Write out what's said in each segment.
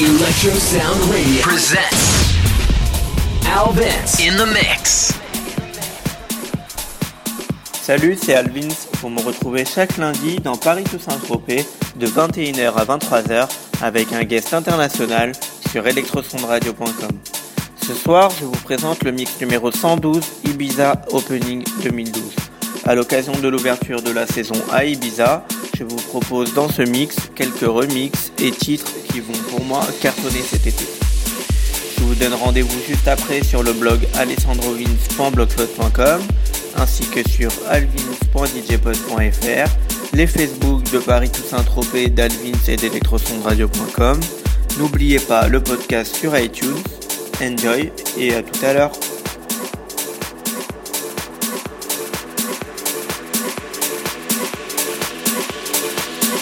Electro Sound Radio presents Alvins in the Mix. Salut, c'est Alvins. Vous me retrouvez chaque lundi dans Paris Toussaint-Tropez de 21h à 23h avec un guest international sur electrosondradio.com. Ce soir, je vous présente le mix numéro 112 Ibiza Opening 2012. À l'occasion de l'ouverture de la saison à Ibiza, je vous propose dans ce mix quelques remixes et titres qui vont pour moi cartonner cet été. Je vous donne rendez-vous juste après sur le blog alessandrovins.blogspot.com ainsi que sur alvins.djpod.fr, les Facebook de Paris Toussaint Tropez, d'Alvins et d'Electrosondradio.com. N'oubliez pas le podcast sur iTunes. Enjoy et à tout à l'heure.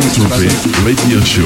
Saint-Tropez Radio Show.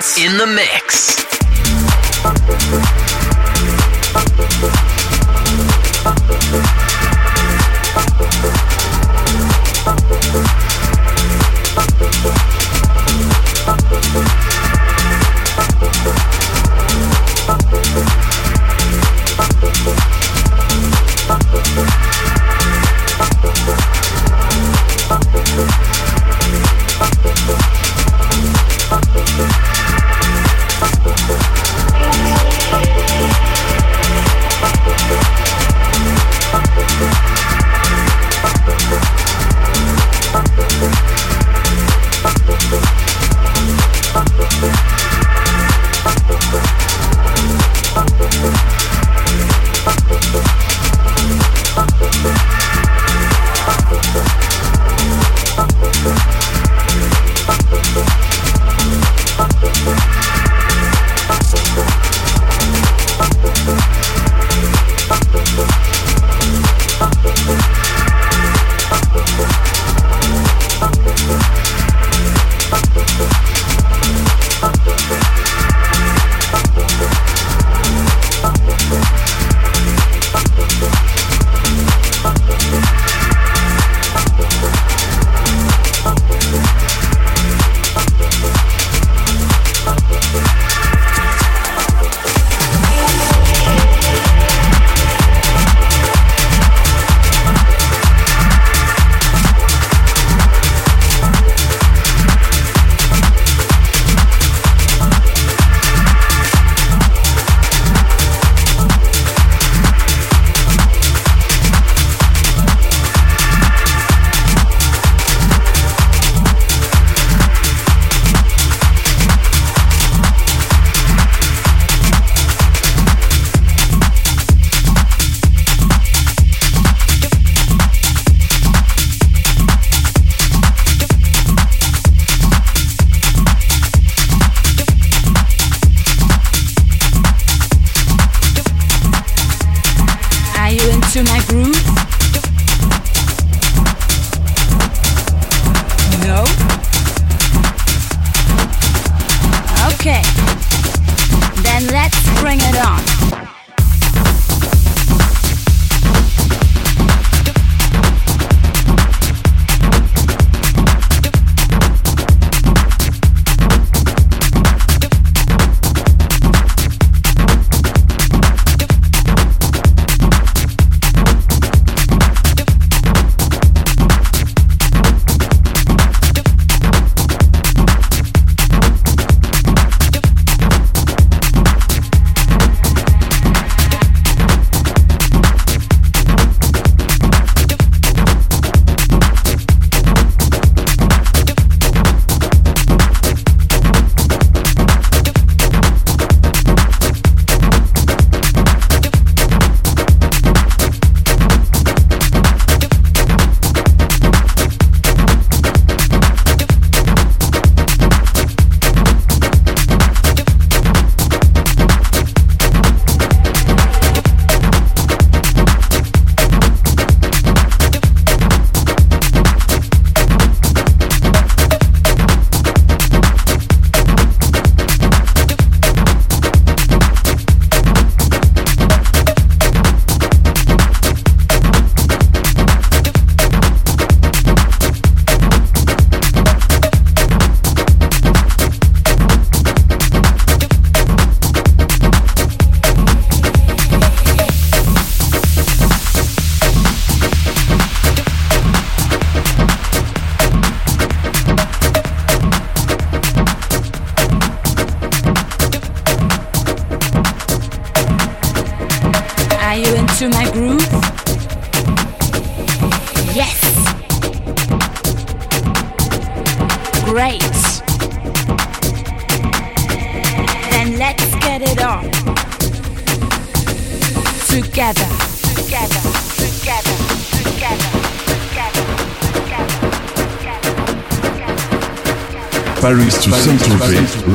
In the mix.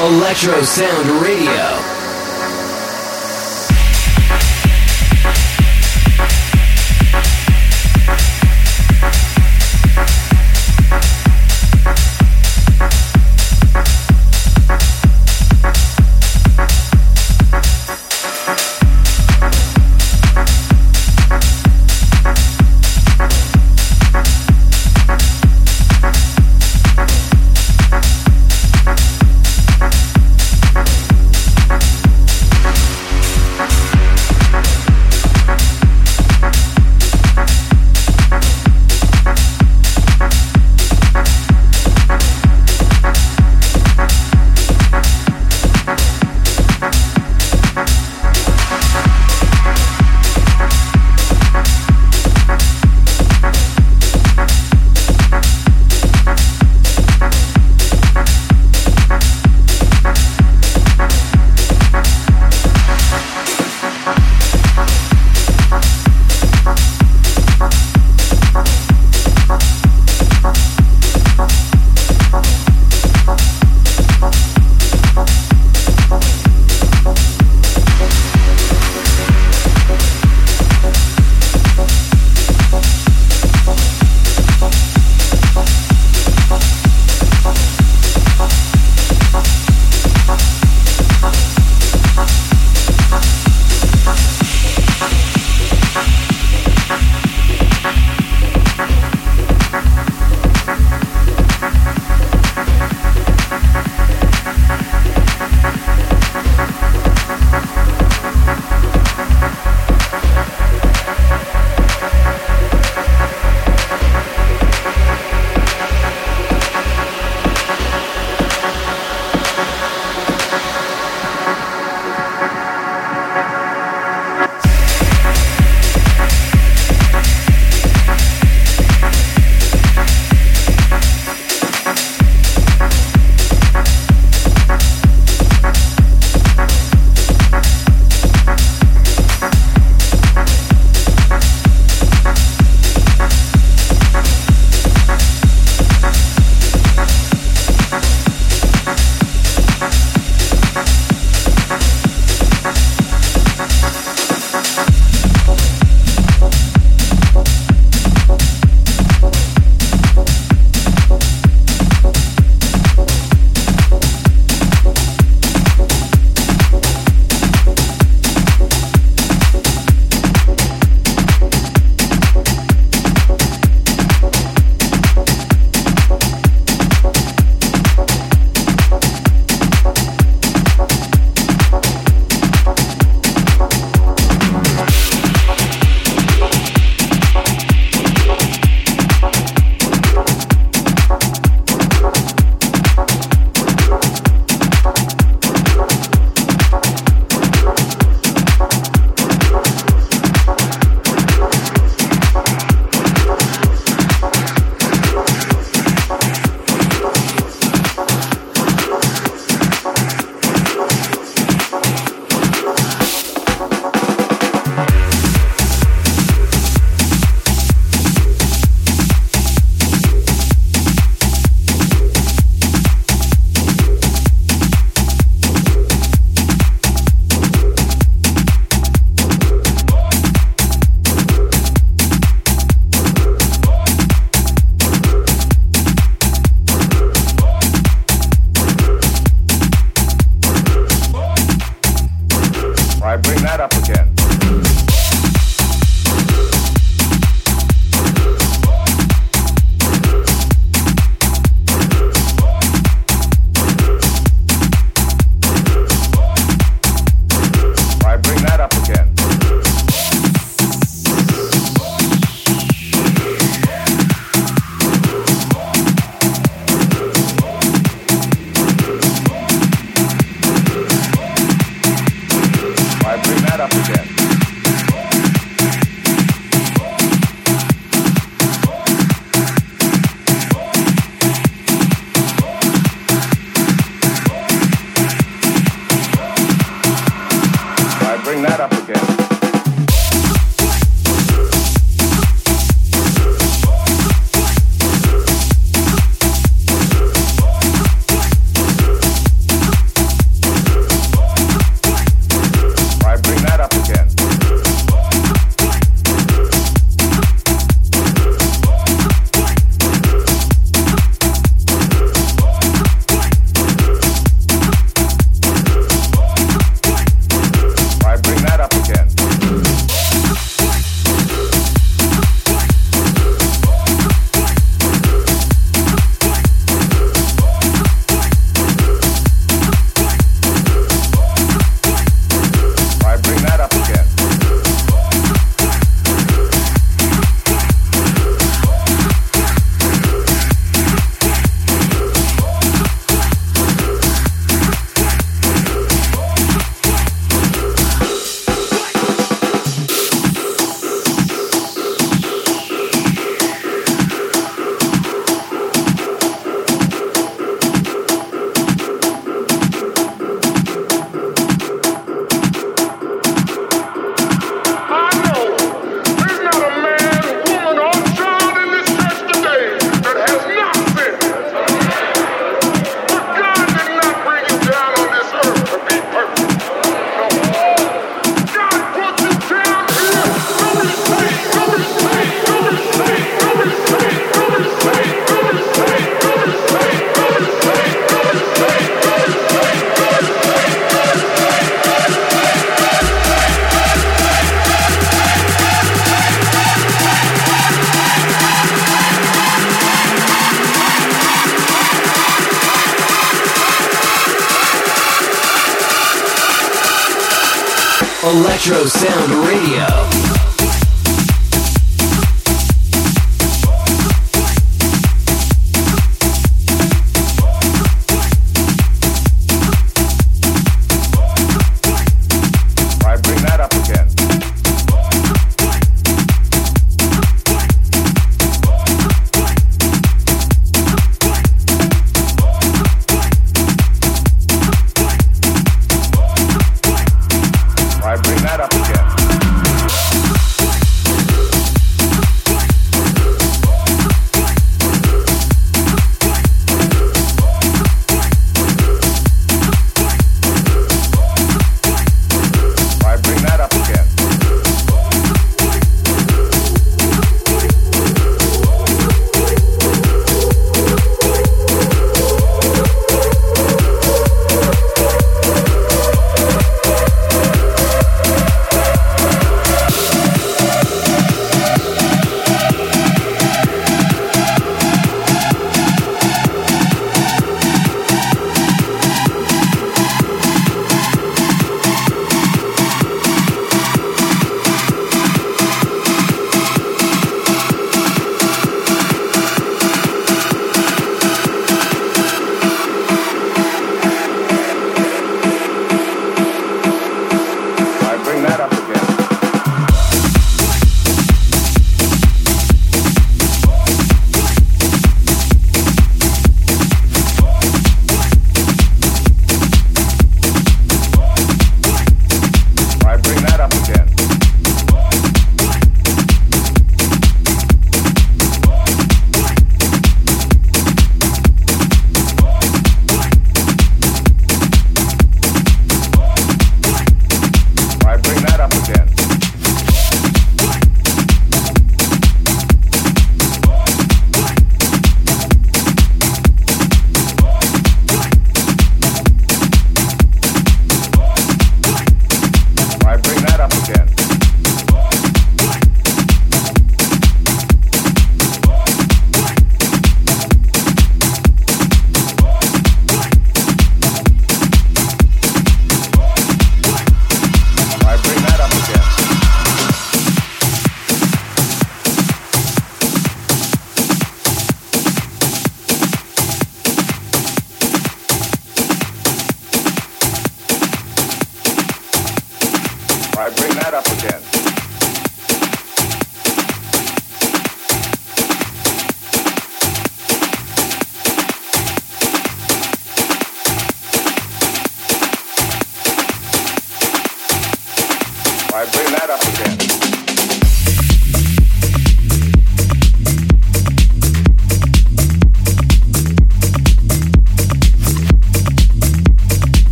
Electro Sound Radio.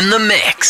In the mix.